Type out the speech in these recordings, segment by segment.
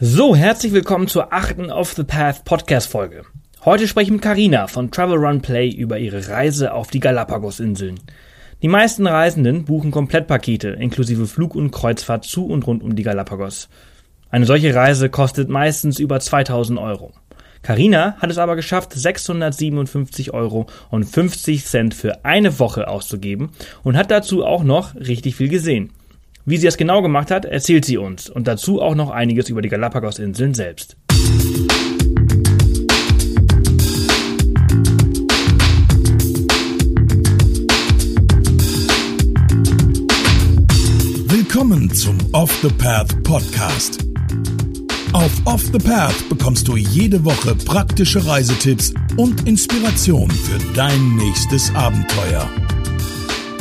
So, herzlich willkommen zur achten Off the Path Podcast Folge. Heute spreche ich mit Carina von Travel Run Play über ihre Reise auf die Galapagos-Inseln. Die meisten Reisenden buchen Komplettpakete inklusive Flug und Kreuzfahrt zu und rund um die Galapagos. Eine solche Reise kostet meistens über 2000 Euro. Carina hat es aber geschafft, 657 Euro und 50 Cent für eine Woche auszugeben und hat dazu auch noch richtig viel gesehen. Wie sie es genau gemacht hat, erzählt sie uns und dazu auch noch einiges über die Galapagos-Inseln selbst. Willkommen zum Off the Path Podcast. Auf Off the Path bekommst du jede Woche praktische Reisetipps und Inspiration für dein nächstes Abenteuer.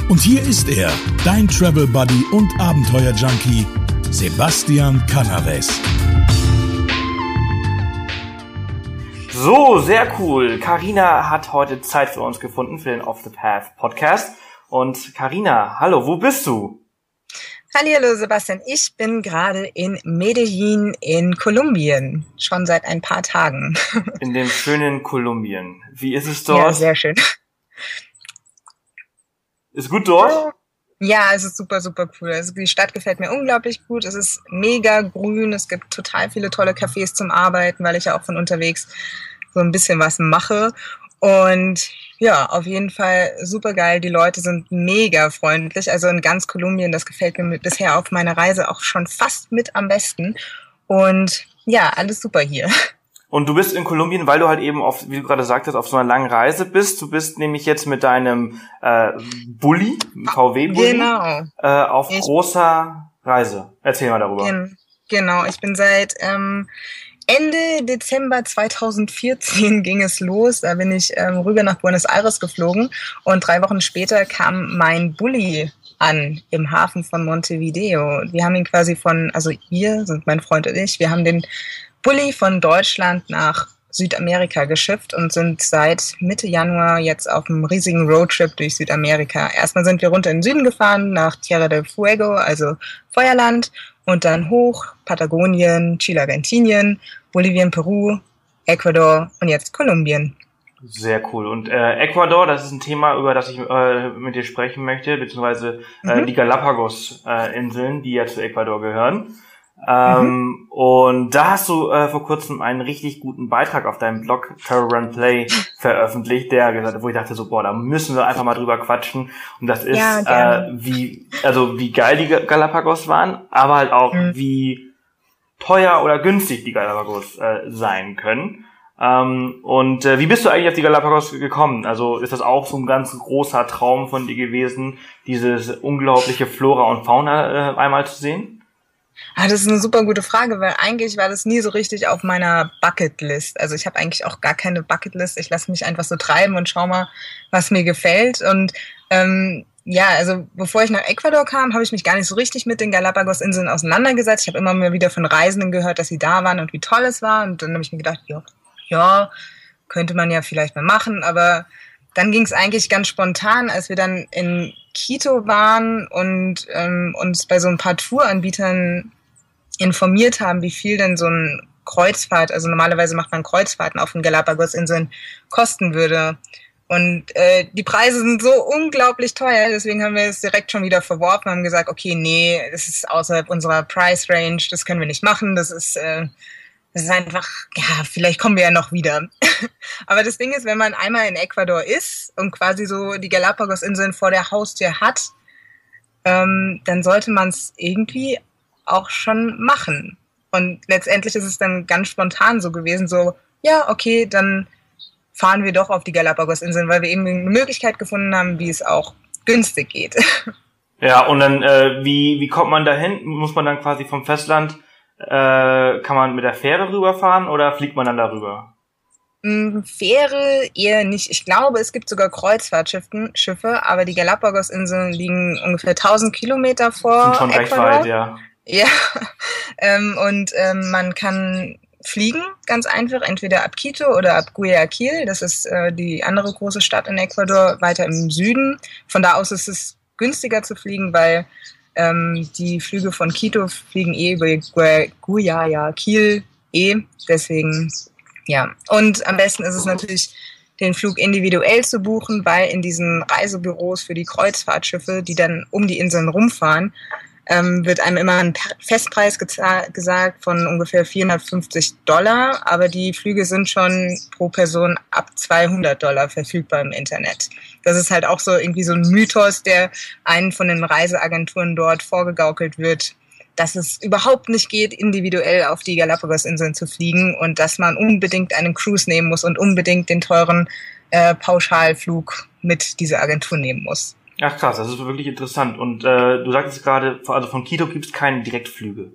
Und hier ist er, dein Travel Buddy und Abenteuer Junkie, Sebastian Canaves. So, sehr cool. Karina hat heute Zeit für uns gefunden für den Off the Path Podcast. Und Karina, hallo, wo bist du? Hallo Sebastian, ich bin gerade in Medellin in Kolumbien, schon seit ein paar Tagen. In dem schönen Kolumbien. Wie ist es dort? Ja, sehr schön. Ist gut dort? Ja, es ist super, super cool. Also die Stadt gefällt mir unglaublich gut. Es ist mega grün. Es gibt total viele tolle Cafés zum Arbeiten, weil ich ja auch von unterwegs so ein bisschen was mache. Und ja, auf jeden Fall super geil. Die Leute sind mega freundlich. Also in ganz Kolumbien, das gefällt mir bisher auf meiner Reise auch schon fast mit am besten. Und ja, alles super hier. Und du bist in Kolumbien, weil du halt eben auf, wie du gerade sagtest, auf so einer langen Reise bist. Du bist nämlich jetzt mit deinem äh, Bulli, VW-Bulli, Genau. äh, auf Ich- großer Reise. Erzähl mal darüber. Gen genau, ich bin seit ähm, Ende Dezember 2014 ging es los. Da bin ich ähm, rüber nach Buenos Aires geflogen und drei Wochen später kam mein Bulli an im Hafen von Montevideo. Wir haben ihn quasi von, also wir sind mein Freund und ich, wir haben den Bulli von Deutschland nach Südamerika geschifft und sind seit Mitte Januar jetzt auf einem riesigen Roadtrip durch Südamerika. Erstmal sind wir runter in den Süden gefahren, nach Tierra del Fuego, also Feuerland, und dann hoch Patagonien, Chile, Argentinien, Bolivien, Peru, Ecuador und jetzt Kolumbien. Sehr cool. Und äh, Ecuador, das ist ein Thema, über das ich äh, mit dir sprechen möchte, beziehungsweise äh, Mhm. die Galapagos-Inseln, die ja zu Ecuador gehören. Ähm, Und da hast du äh, vor kurzem einen richtig guten Beitrag auf deinem Blog Run Play veröffentlicht, der gesagt, wo ich dachte so, boah, da müssen wir einfach mal drüber quatschen. Und das ist, Ja, äh, wie, also wie geil die Ga- Galapagos waren, aber halt auch Mhm. wie teuer oder günstig die Galapagos äh, sein können. Ähm, und äh, wie bist du eigentlich auf die Galapagos gekommen? Also ist das auch so ein ganz großer Traum von dir gewesen, dieses unglaubliche Flora und Fauna äh, einmal zu sehen? Ah, das ist eine super gute Frage, weil eigentlich war das nie so richtig auf meiner Bucketlist. Also ich habe eigentlich auch gar keine Bucketlist. Ich lasse mich einfach so treiben und schau mal, was mir gefällt. Und ähm, ja, also bevor ich nach Ecuador kam, habe ich mich gar nicht so richtig mit den Galapagos-Inseln auseinandergesetzt. Ich habe immer mal wieder von Reisenden gehört, dass sie da waren und wie toll es war. Und dann habe ich mir gedacht, ja, ja, könnte man ja vielleicht mal machen. Aber dann ging es eigentlich ganz spontan, als wir dann in Quito waren und ähm, uns bei so ein paar Touranbietern informiert haben, wie viel denn so ein Kreuzfahrt, also normalerweise macht man Kreuzfahrten auf den Galapagos-Inseln, kosten würde. Und äh, die Preise sind so unglaublich teuer, deswegen haben wir es direkt schon wieder verworfen, haben gesagt, okay, nee, das ist außerhalb unserer Price Range, das können wir nicht machen, das ist, äh, das ist einfach, ja, vielleicht kommen wir ja noch wieder. Aber das Ding ist, wenn man einmal in Ecuador ist und quasi so die Galapagos-Inseln vor der Haustür hat, ähm, dann sollte man es irgendwie auch schon machen. Und letztendlich ist es dann ganz spontan so gewesen, so, ja, okay, dann fahren wir doch auf die Galapagos-Inseln, weil wir eben eine Möglichkeit gefunden haben, wie es auch günstig geht. Ja, und dann, äh, wie, wie kommt man dahin? Muss man dann quasi vom Festland, äh, kann man mit der Fähre rüberfahren oder fliegt man dann darüber? Mm, Fähre eher nicht. Ich glaube, es gibt sogar Kreuzfahrtschiffe, Schiffe, aber die Galapagos-Inseln liegen ungefähr 1000 Kilometer vor schon recht Ecuador. weit, ja. Ja, ähm, und ähm, man kann fliegen, ganz einfach, entweder ab Quito oder ab Guayaquil. Das ist äh, die andere große Stadt in Ecuador, weiter im Süden. Von da aus ist es günstiger zu fliegen, weil Ähm, die Flüge von Quito fliegen eh über Guayaquil eh, deswegen ja. Und am besten ist es natürlich, den Flug individuell zu buchen, weil in diesen Reisebüros für die Kreuzfahrtschiffe, die dann um die Inseln rumfahren, ähm, wird einem immer ein Festpreis gesagt von ungefähr 450 Dollar, aber die Flüge sind schon pro Person ab 200 Dollar verfügbar im Internet. Das ist halt auch so irgendwie so ein Mythos, der einen von den Reiseagenturen dort vorgegaukelt wird, dass es überhaupt nicht geht, individuell auf die Galapagos-Inseln zu fliegen und dass man unbedingt einen Cruise nehmen muss und unbedingt den teuren äh, Pauschalflug mit dieser Agentur nehmen muss. Ach krass, das ist wirklich interessant. Und äh, du sagtest gerade, also von Quito gibt es keine Direktflüge.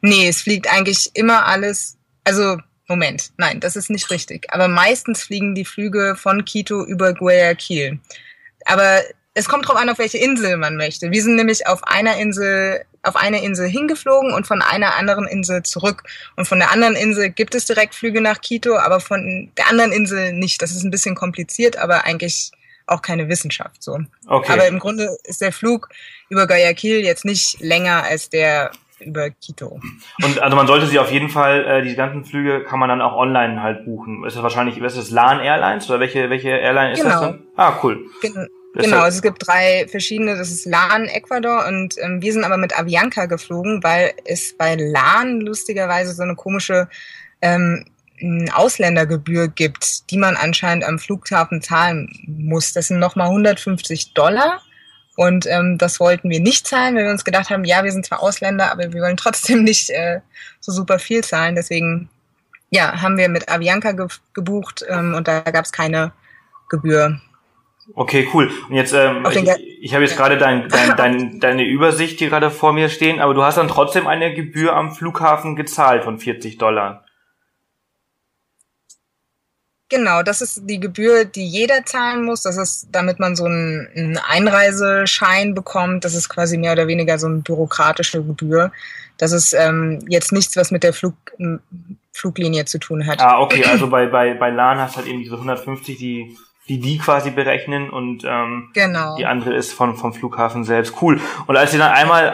Nee, es fliegt eigentlich immer alles, also Moment, nein, das ist nicht richtig. Aber meistens fliegen die Flüge von Quito über Guayaquil. Aber es kommt drauf an, auf welche Insel man möchte. Wir sind nämlich auf einer Insel, auf eine Insel hingeflogen und von einer anderen Insel zurück. Und von der anderen Insel gibt es Direktflüge nach Quito, aber von der anderen Insel nicht. Das ist ein bisschen kompliziert, aber eigentlich auch keine Wissenschaft so. Okay. Aber im Grunde ist der Flug über Guayaquil jetzt nicht länger als der über Quito. Und also man sollte sie auf jeden Fall, äh, die ganzen Flüge kann man dann auch online halt buchen. Ist das wahrscheinlich, ist das LAN Airlines oder welche, welche Airline ist genau. das dann? Ah, cool. Gen genau, also es gibt drei verschiedene, das ist LAN Ecuador und ähm, wir sind aber mit Avianca geflogen, weil es bei LAN lustigerweise so eine komische ähm, Ausländergebühr gibt, die man anscheinend am Flughafen zahlen muss. Das sind nochmal 150 Dollar. Und ähm, das wollten wir nicht zahlen, weil wir uns gedacht haben, ja, wir sind zwar Ausländer, aber wir wollen trotzdem nicht äh, so super viel zahlen. Deswegen ja, haben wir mit Avianca ge gebucht ähm, und da gab es keine Gebühr. Okay, cool. Und jetzt, ähm, ich, ich habe jetzt gerade dein, dein, dein, deine Übersicht hier gerade vor mir stehen, aber du hast dann trotzdem eine Gebühr am Flughafen gezahlt von 40 Dollar. Genau, das ist die Gebühr, die jeder zahlen muss. Das ist, damit man so einen, Einreiseschein bekommt. Das ist quasi mehr oder weniger so eine bürokratische Gebühr. Das ist ähm, jetzt nichts, was mit der Flug, Fluglinie zu tun hat. Ah, okay, also bei, bei, bei LAN hast du halt eben diese 150, die die die quasi berechnen und ähm, genau. die andere ist von vom Flughafen selbst. Cool. Und als ihr dann einmal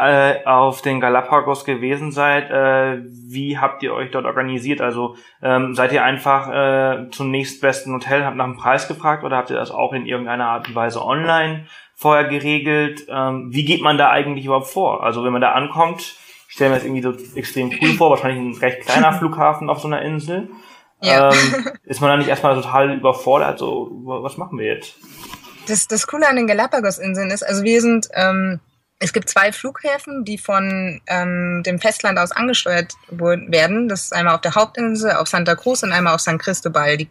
äh, auf den Galapagos gewesen seid, äh, wie habt ihr euch dort organisiert? Also ähm, seid ihr einfach äh, zum nächstbesten Hotel, habt nach dem Preis gefragt oder habt ihr das auch in irgendeiner Art und Weise online vorher geregelt? Ähm, wie geht man da eigentlich überhaupt vor? Also wenn man da ankommt, ich stelle mir das irgendwie so extrem cool vor, wahrscheinlich ein recht kleiner Flughafen auf so einer Insel. Ja. Ähm, ist man da nicht erstmal total überfordert? So, was machen wir jetzt? Das, das Coole an den Galapagos-Inseln ist, also wir sind, ähm, es gibt zwei Flughäfen, die von ähm, dem Festland aus angesteuert werden. Das ist einmal auf der Hauptinsel, auf Santa Cruz und einmal auf San Cristobal, die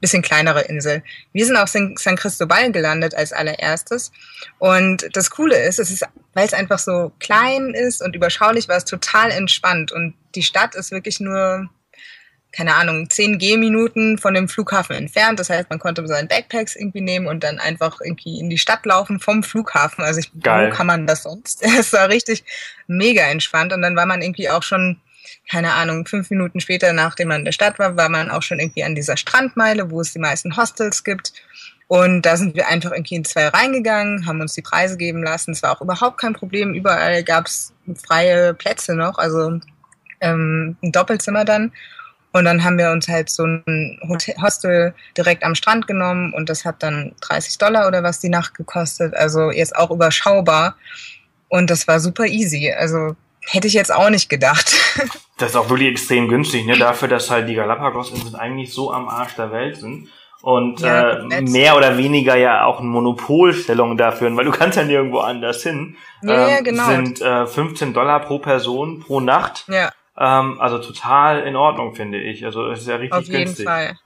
bisschen kleinere Insel. Wir sind auf San, San Cristobal gelandet als allererstes. Und das Coole ist, es ist, weil es einfach so klein ist und überschaulich war, es total entspannt. Und die Stadt ist wirklich nur keine Ahnung, 10 Gehminuten von dem Flughafen entfernt. Das heißt, man konnte seinen Backpacks irgendwie nehmen und dann einfach irgendwie in die Stadt laufen vom Flughafen. Also ich, Geil. wo kann man das sonst? Es war richtig mega entspannt und dann war man irgendwie auch schon keine Ahnung, fünf Minuten später, nachdem man in der Stadt war, war man auch schon irgendwie an dieser Strandmeile, wo es die meisten Hostels gibt. Und da sind wir einfach irgendwie in zwei reingegangen, haben uns die Preise geben lassen. Es war auch überhaupt kein Problem. Überall gab es freie Plätze noch, also ähm, ein Doppelzimmer dann. Und dann haben wir uns halt so ein Hostel direkt am Strand genommen und das hat dann 30 Dollar oder was die Nacht gekostet. Also jetzt auch überschaubar. Und das war super easy. Also hätte ich jetzt auch nicht gedacht. Das ist auch wirklich extrem günstig, ne? Dafür, dass halt die Galapagos-Inseln eigentlich so am Arsch der Welt sind und ja, äh, mehr oder weniger ja auch eine Monopolstellung dafür, weil du kannst ja nirgendwo anders hin. Ja, ähm, ja genau. Sind äh, 15 Dollar pro Person pro Nacht. Ja. Ähm, also total in Ordnung, finde ich. Also es ist ja richtig Auf jeden günstig. Fall.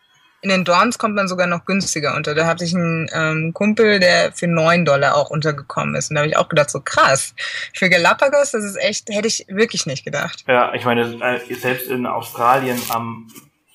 In den Dorns kommt man sogar noch günstiger unter. Da hatte ich einen ähm, Kumpel, der für neun Dollar auch untergekommen ist. Und da habe ich auch gedacht, so krass. Für Galapagos, das ist echt, hätte ich wirklich nicht gedacht. Ja, ich meine, äh, selbst in Australien am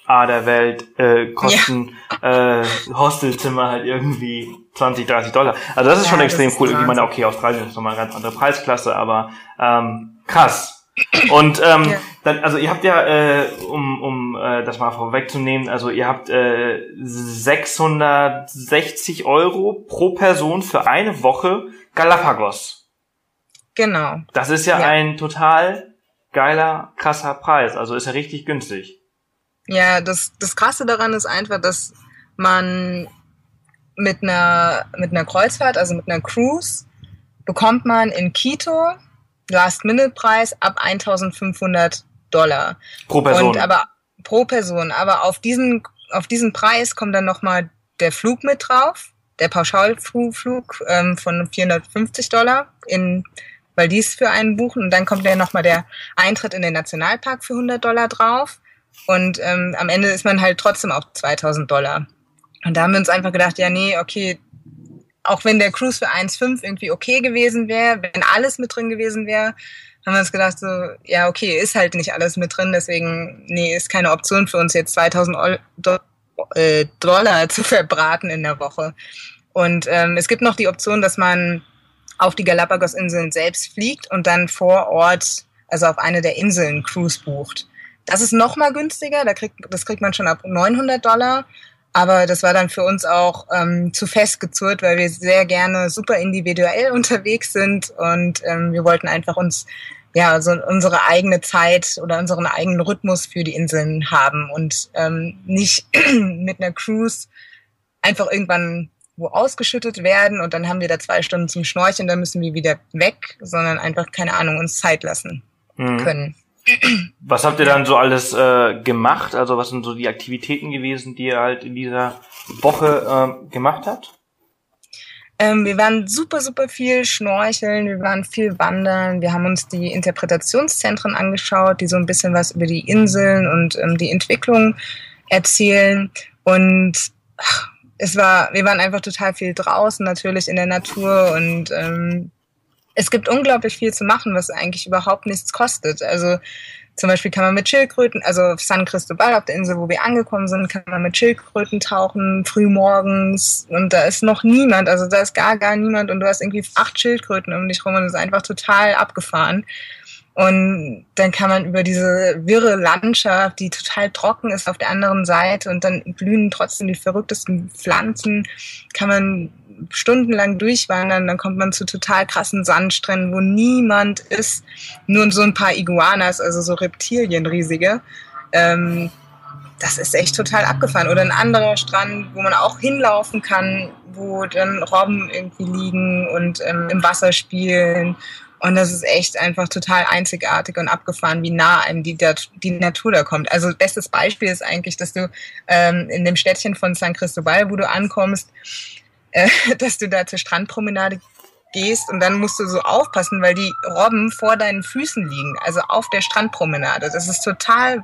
A der Welt äh, kosten ja. äh, Hostelzimmer halt irgendwie 20, 30 Dollar. Also das ist ja, schon extrem cool. Ich meine, okay, Australien ist nochmal eine ganz andere Preisklasse, aber ähm, krass. Und ähm, ja. Dann, also ihr habt ja, äh, um, um äh, das mal vorwegzunehmen, also ihr habt äh, 660 Euro pro Person für eine Woche Galapagos. Genau. Das ist ja, ja, ein total geiler, krasser Preis. Also ist ja richtig günstig. Ja, das, das Krasse daran ist einfach, dass man mit einer, mit einer Kreuzfahrt, also mit einer Cruise, bekommt man in Quito Last-Minute-Preis ab 1500 Dollar. Pro Person. Und aber pro Person. Aber auf diesen, auf diesen Preis kommt dann nochmal der Flug mit drauf, der Pauschalflug ähm, von 450 Dollar in weil dies für einen buchen und dann kommt ja nochmal der Eintritt in den Nationalpark für 100 Dollar drauf und ähm, am Ende ist man halt trotzdem auf 2000 Dollar. Und da haben wir uns einfach gedacht, ja nee, okay, auch wenn der Cruise für 1,5 irgendwie okay gewesen wäre, wenn alles mit drin gewesen wäre, haben wir uns gedacht so, ja okay, ist halt nicht alles mit drin, deswegen, nee, ist keine Option für uns jetzt 2000 äh, Dollar zu verbraten in der Woche. Und ähm, es gibt noch die Option, dass man auf die Galapagos-Inseln selbst fliegt und dann vor Ort, also auf eine der Inseln, Cruise bucht. Das ist noch mal günstiger, da kriegt, das kriegt man schon ab 900 Dollar. Aber das war dann für uns auch ähm, zu festgezurrt, weil wir sehr gerne super individuell unterwegs sind und ähm, wir wollten einfach uns ja so unsere eigene Zeit oder unseren eigenen Rhythmus für die Inseln haben und ähm, nicht mit einer Cruise einfach irgendwann wo ausgeschüttet werden und dann haben wir da zwei Stunden zum Schnorcheln, dann müssen wir wieder weg, sondern einfach, keine Ahnung, uns Zeit lassen mhm. können. Was habt ihr dann so alles äh, gemacht? Also was sind so die Aktivitäten gewesen, die ihr halt in dieser Woche äh, gemacht habt? Ähm, wir waren super, super viel schnorcheln, wir waren viel wandern, wir haben uns die Interpretationszentren angeschaut, die so ein bisschen was über die Inseln und ähm, die Entwicklung erzählen. Und ach, es war, wir waren einfach total viel draußen, natürlich in der Natur und ähm, es gibt unglaublich viel zu machen, was eigentlich überhaupt nichts kostet. Also zum Beispiel kann man mit Schildkröten, also auf San Cristobal, auf der Insel, wo wir angekommen sind, kann man mit Schildkröten tauchen, früh morgens und da ist noch niemand, also da ist gar, gar niemand und du hast irgendwie acht Schildkröten um dich rum und es ist einfach total abgefahren. Und dann kann man über diese wirre Landschaft, die total trocken ist auf der anderen Seite und dann blühen trotzdem die verrücktesten Pflanzen, kann man stundenlang durchwandern, dann kommt man zu total krassen Sandstränden, wo niemand ist, nur so ein paar Iguanas, also so Reptilien riesige. Ähm, das ist echt total abgefahren. Oder ein anderer Strand, wo man auch hinlaufen kann, wo dann Robben irgendwie liegen und ähm, im Wasser spielen und das ist echt einfach total einzigartig und abgefahren, wie nah einem die, die Natur da kommt. Also bestes Beispiel ist eigentlich, dass du ähm, in dem Städtchen von San Cristobal, wo du ankommst, äh, dass du da zur Strandpromenade gehst und dann musst du so aufpassen, weil die Robben vor deinen Füßen liegen, also auf der Strandpromenade. Das ist total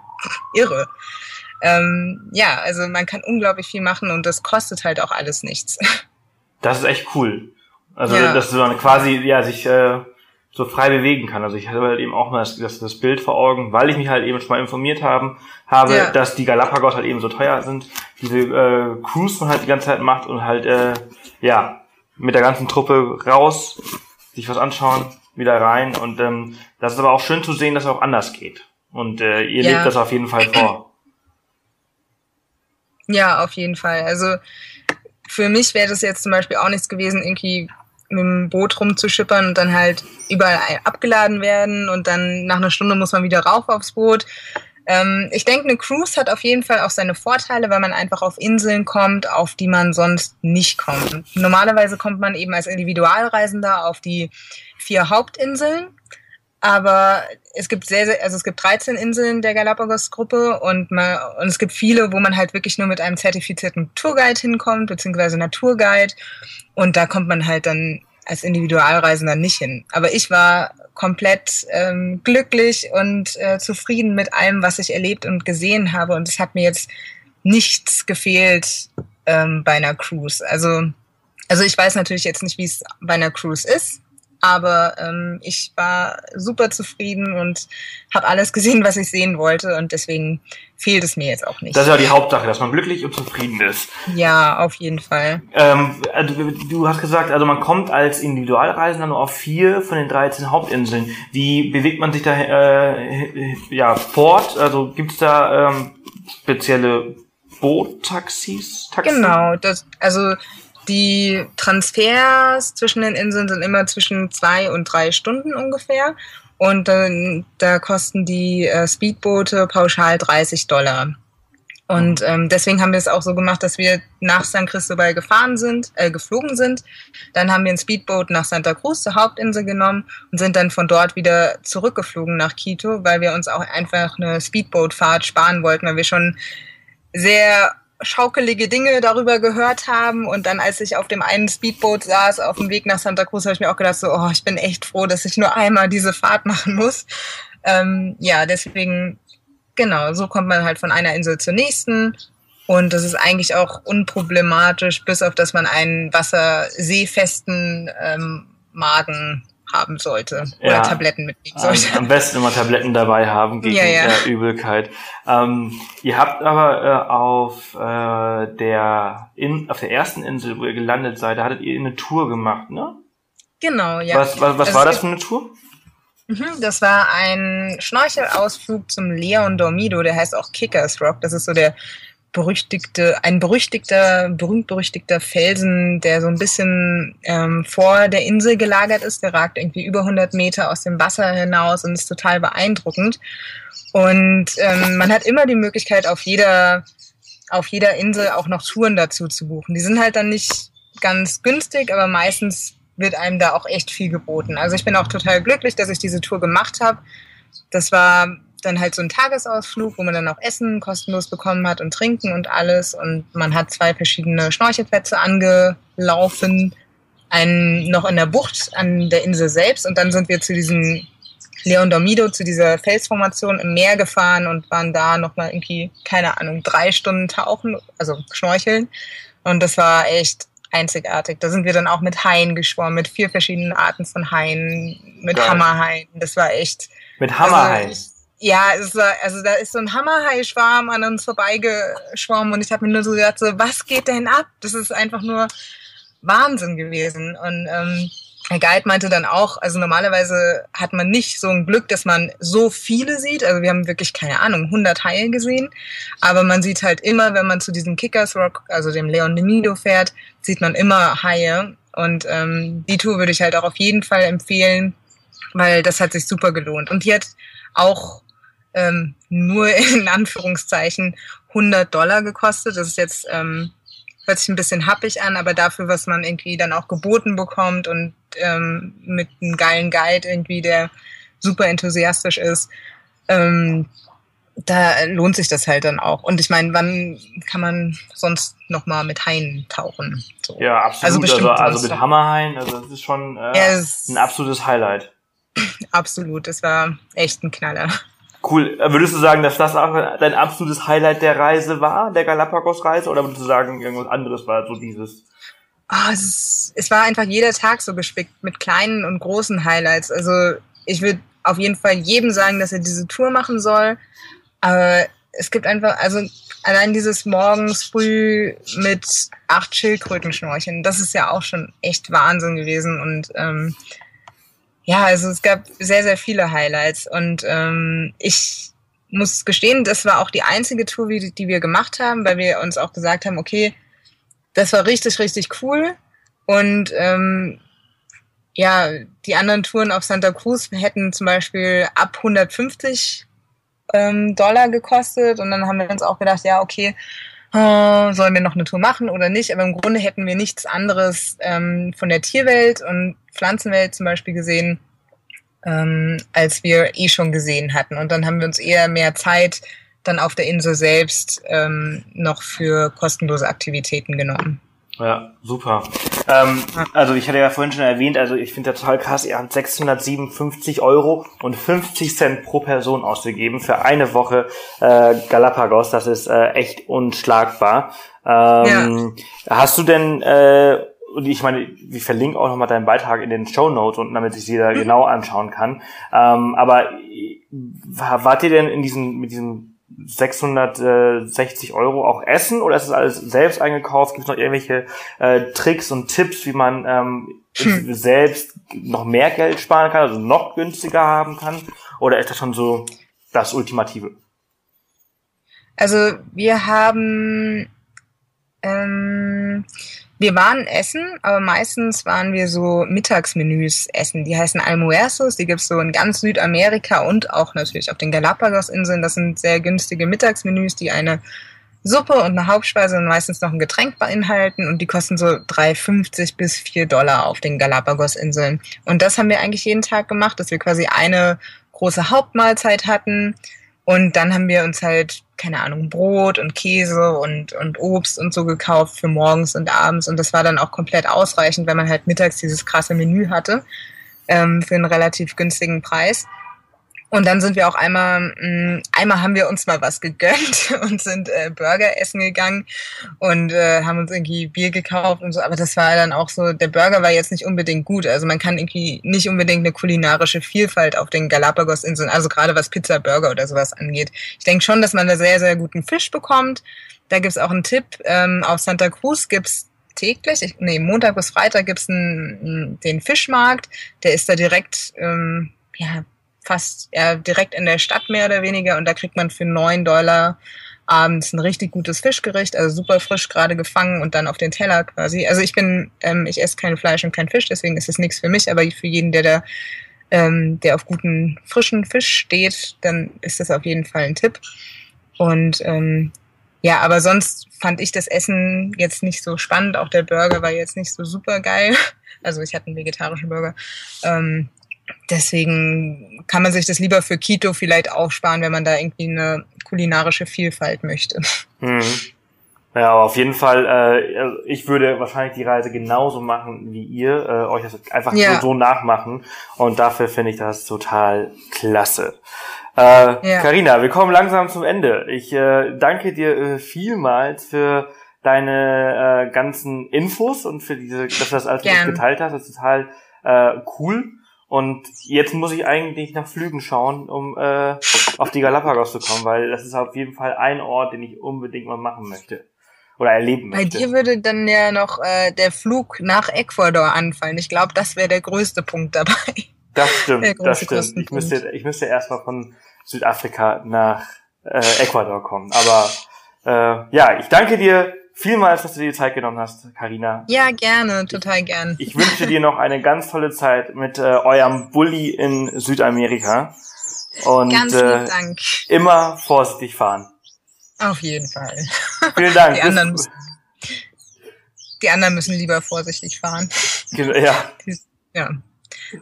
irre. Ähm, ja, also man kann unglaublich viel machen und das kostet halt auch alles nichts. Das ist echt cool. Also, ja. dass dann quasi, ja, sich äh, so frei bewegen kann. Also ich hatte halt eben auch mal das, das, das Bild vor Augen, weil ich mich halt eben schon mal informiert haben, habe, ja. dass die Galapagos halt eben so teuer sind. Diese äh, Cruise man halt die ganze Zeit macht und halt äh, ja mit der ganzen Truppe raus, sich was anschauen, wieder rein. Und ähm, das ist aber auch schön zu sehen, dass es auch anders geht. Und äh, ihr ja. lebt das auf jeden Fall vor. Ja, auf jeden Fall. Also für mich wäre das jetzt zum Beispiel auch nichts gewesen, irgendwie mit dem Boot rumzuschippern und dann halt überall abgeladen werden und dann nach einer Stunde muss man wieder rauf aufs Boot. Ähm, ich denke, eine Cruise hat auf jeden Fall auch seine Vorteile, weil man einfach auf Inseln kommt, auf die man sonst nicht kommt. Normalerweise kommt man eben als Individualreisender auf die vier Hauptinseln aber es gibt sehr, sehr, also es gibt 13 Inseln der Galapagos-Gruppe und, man, und es gibt viele, wo man halt wirklich nur mit einem zertifizierten Tourguide hinkommt, beziehungsweise Naturguide. Und da kommt man halt dann als Individualreisender nicht hin. Aber ich war komplett ähm, glücklich und äh, zufrieden mit allem, was ich erlebt und gesehen habe. Und es hat mir jetzt nichts gefehlt ähm, bei einer Cruise. Also, also ich weiß natürlich jetzt nicht, wie es bei einer Cruise ist. Aber ähm, ich war super zufrieden und habe alles gesehen, was ich sehen wollte. Und deswegen fehlt es mir jetzt auch nicht. Das ist ja die Hauptsache, dass man glücklich und zufrieden ist. Ja, auf jeden Fall. Ähm, also, du hast gesagt, also man kommt als Individualreisender nur auf vier von den 13 Hauptinseln. Wie bewegt man sich da äh, ja, fort? Also gibt es da ähm, spezielle Boottaxis? Taxi? Genau, das, also die Transfers zwischen den Inseln sind immer zwischen zwei und drei Stunden ungefähr. Und äh, da kosten die äh, Speedboote pauschal 30 Dollar. Und ähm, deswegen haben wir es auch so gemacht, dass wir nach San Cristobal gefahren sind, äh, geflogen sind. Dann haben wir ein Speedboot nach Santa Cruz zur Hauptinsel genommen und sind dann von dort wieder zurückgeflogen nach Quito, weil wir uns auch einfach eine Speedbootfahrt sparen wollten, weil wir schon sehr schaukelige Dinge darüber gehört haben. Und dann, als ich auf dem einen Speedboot saß, auf dem Weg nach Santa Cruz, habe ich mir auch gedacht, so, oh, ich bin echt froh, dass ich nur einmal diese Fahrt machen muss. Ähm, ja, deswegen Genau, so kommt man halt von einer Insel zur nächsten. Und das ist eigentlich auch unproblematisch, bis auf dass man einen wasserseefesten ähm, Magen haben sollte oder ja, Tabletten mitnehmen sollte. Am besten immer Tabletten dabei haben gegen ja, ja. Äh, Übelkeit. Ähm, ihr habt aber äh, auf äh, der in, auf der ersten Insel, wo ihr gelandet seid, da hattet ihr eine Tour gemacht, ne? Genau, ja. Was, was, was also war das für eine Tour? Mhm, das war ein Schnorchelausflug zum Leon Dormido, der heißt auch Kickers Rock. Das ist so der berüchtigte, ein berüchtigter, berühmt-berüchtigter Felsen, der so ein bisschen ähm, vor der Insel gelagert ist. Der ragt irgendwie über 100 Meter aus dem Wasser hinaus und ist total beeindruckend. Und ähm, man hat immer die Möglichkeit, auf jeder, auf jeder Insel auch noch Touren dazu zu buchen. Die sind halt dann nicht ganz günstig, aber meistens wird einem da auch echt viel geboten. Also ich bin auch total glücklich, dass ich diese Tour gemacht habe. Das war dann halt so ein Tagesausflug, wo man dann auch Essen kostenlos bekommen hat und Trinken und alles. Und man hat zwei verschiedene Schnorchelplätze angelaufen. Einen noch in der Bucht an der Insel selbst. Und dann sind wir zu diesem Leon Dormido, zu dieser Felsformation im Meer gefahren und waren da nochmal irgendwie, keine Ahnung, drei Stunden tauchen, also schnorcheln. Und das war echt einzigartig. Da sind wir dann auch mit Haien geschwommen, mit vier verschiedenen Arten von Haien, mit Geil. Hammerhaien. Das war echt. Mit Hammerhaien? Also, ja, es war, also da ist so ein Hammerhai-Schwarm an uns vorbeigeschwommen und ich habe mir nur so gedacht, so, was geht denn ab? Das ist einfach nur Wahnsinn gewesen. Und ähm, Herr Guide meinte dann auch, also normalerweise hat man nicht so ein Glück, dass man so viele sieht. Also wir haben wirklich, keine Ahnung, 100 Haie gesehen. Aber man sieht halt immer, wenn man zu diesem Kickers Rock, also dem Leon de Mido fährt, sieht man immer Haie. Und ähm, die Tour würde ich halt auch auf jeden Fall empfehlen, weil das hat sich super gelohnt. Und hat auch ähm, nur in Anführungszeichen 100 Dollar gekostet. Das ist jetzt ähm, hört sich ein bisschen happig an, aber dafür, was man irgendwie dann auch geboten bekommt und ähm, mit einem geilen Guide irgendwie, der super enthusiastisch ist, ähm, da lohnt sich das halt dann auch. Und ich meine, wann kann man sonst noch mal mit Haien tauchen? So. Ja, absolut. Also, also, also mit Hammerhaien, also das ist schon äh, ja, ein absolutes Highlight. Absolut, das war echt ein Knaller. Cool. Würdest du sagen, dass das auch dein absolutes Highlight der Reise war, der Galapagos-Reise, oder würdest du sagen, irgendwas anderes war so dieses? Oh, es, ist, es war einfach jeder Tag so gespickt mit kleinen und großen Highlights. Also ich würde auf jeden Fall jedem sagen, dass er diese Tour machen soll. Aber es gibt einfach, also allein dieses morgens früh mit acht Schildkröten schnorcheln, das ist ja auch schon echt Wahnsinn gewesen. Und ähm, ja, also es gab sehr, sehr viele Highlights und ähm, ich muss gestehen, das war auch die einzige Tour, die, die wir gemacht haben, weil wir uns auch gesagt haben, okay, das war richtig, richtig cool und ähm, ja, die anderen Touren auf Santa Cruz hätten zum Beispiel ab 150 ähm, Dollar gekostet und dann haben wir uns auch gedacht, ja, okay, oh, sollen wir noch eine Tour machen oder nicht? Aber im Grunde hätten wir nichts anderes ähm, von der Tierwelt und Pflanzenwelt zum Beispiel gesehen, ähm, als wir eh schon gesehen hatten. Und dann haben wir uns eher mehr Zeit dann auf der Insel selbst ähm, noch für kostenlose Aktivitäten genommen. Ja, super. Ähm, also ich hatte ja vorhin schon erwähnt, also ich finde total krass, ihr habt 657 Euro und 50 Cent pro Person ausgegeben für eine Woche äh, Galapagos. Das ist äh, echt unschlagbar. Ähm, ja. Hast du denn, äh, und ich meine, wir verlinken auch nochmal deinen Beitrag in den Show Notes und damit sich jeder mhm. genau anschauen kann. Ähm, aber wart ihr denn in diesem, mit diesem 660 Euro auch essen oder ist es alles selbst eingekauft? Gibt es noch irgendwelche äh, Tricks und Tipps, wie man ähm, hm. selbst noch mehr Geld sparen kann, also noch günstiger haben kann? Oder ist das schon so das Ultimative? Also wir haben ähm, Wir waren essen, aber meistens waren wir so Mittagsmenüs essen. Die heißen Almuerzos, die gibt's so in ganz Südamerika und auch natürlich auf den Galapagos-Inseln. Das sind sehr günstige Mittagsmenüs, die eine Suppe und eine Hauptspeise und meistens noch ein Getränk beinhalten und die kosten so 3,50 bis 4 Dollar auf den Galapagos-Inseln. Und das haben wir eigentlich jeden Tag gemacht, dass wir quasi eine große Hauptmahlzeit hatten und dann haben wir uns halt, keine Ahnung, Brot und Käse und, und Obst und so gekauft für morgens und abends und das war dann auch komplett ausreichend, wenn man halt mittags dieses krasse Menü hatte ähm, für einen relativ günstigen Preis. Und dann sind wir auch einmal, mh, mm, einmal haben wir uns mal was gegönnt und sind äh, Burger essen gegangen und äh, haben uns irgendwie Bier gekauft und so. Aber das war dann auch so, der Burger war jetzt nicht unbedingt gut. Also man kann irgendwie nicht unbedingt eine kulinarische Vielfalt auf den Galapagos-Inseln, also gerade was Pizza, Burger oder sowas angeht. Ich denke schon, dass man da sehr, sehr guten Fisch bekommt. Da gibt's auch einen Tipp. Ähm, auf Santa Cruz gibt's täglich, ich, nee, Montag bis Freitag gibt's einen, den Fischmarkt. Der ist da direkt, ähm, ja, fast ja, direkt in der Stadt mehr oder weniger und da kriegt man für neun Dollar abends ein richtig gutes Fischgericht, also super frisch gerade gefangen und dann auf den Teller quasi. Also ich bin, ähm, ich esse kein Fleisch und kein Fisch, deswegen ist es nichts für mich, aber für jeden, der da, ähm, der auf guten frischen Fisch steht, dann ist das auf jeden Fall ein Tipp. Und ähm, ja, aber sonst fand ich das Essen jetzt nicht so spannend. Auch der Burger war jetzt nicht so super geil. Also ich hatte einen vegetarischen Burger. Ähm, deswegen kann man sich das lieber für Quito vielleicht aufsparen, wenn man da irgendwie eine kulinarische Vielfalt möchte. Mhm. Ja, aber auf jeden Fall, äh, ich würde wahrscheinlich die Reise genauso machen wie ihr, äh, euch das einfach ja. so, so nachmachen. Und dafür finde ich das total klasse. Karina, äh, wir kommen langsam zum Ende. Ich äh, danke dir äh, vielmals für deine äh, ganzen Infos und für diese, dass du das alles geteilt hast. Das ist total äh, cool. Und jetzt muss ich eigentlich nach Flügen schauen, um äh, auf die Galapagos zu kommen, weil das ist auf jeden Fall ein Ort, den ich unbedingt mal machen möchte. Oder erleben möchte. Bei dir würde dann ja noch äh, der Flug nach Ecuador anfallen. Ich glaube, das wäre der größte Punkt dabei. Das stimmt, das stimmt. Ich müsste, ich müsste erstmal von Südafrika nach äh, Ecuador kommen. Aber äh, ja, ich danke dir vielmals, dass du dir die Zeit genommen hast, Karina. Ja, gerne, total gern. Ich, ich wünsche dir noch eine ganz tolle Zeit mit äh, eurem Bulli in Südamerika. Und ganz äh, Dank. immer vorsichtig fahren. Auf jeden Fall. Vielen Dank. Die anderen, müssen, die anderen müssen lieber vorsichtig fahren. Ja. Ja.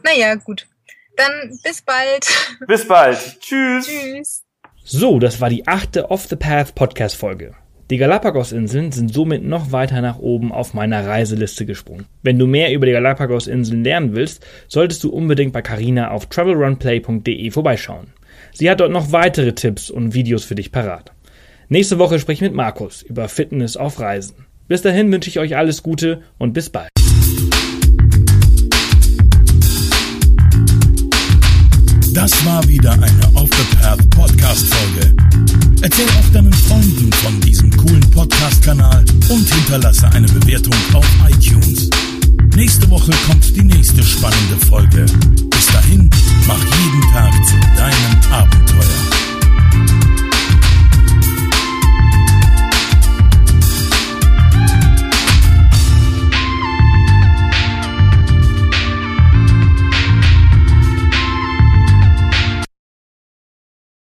Naja, gut. Dann bis bald. Bis bald. Tschüss. Tschüss. So, das war die achte Off the Path Podcast Folge. Die Galapagos-Inseln sind somit noch weiter nach oben auf meiner Reiseliste gesprungen. Wenn du mehr über die Galapagos-Inseln lernen willst, solltest du unbedingt bei Carina auf travelrunplay.de vorbeischauen. Sie hat dort noch weitere Tipps und Videos für dich parat. Nächste Woche spreche ich mit Markus über Fitness auf Reisen. Bis dahin wünsche ich euch alles Gute und bis bald. Das war wieder eine Off the Path Podcast Folge. Erzähl auch deinen Freunden von diesem coolen Podcast-Kanal und hinterlasse eine Bewertung auf iTunes. Nächste Woche kommt die nächste spannende Folge. Bis dahin, mach jeden Tag zu deinem Abenteuer.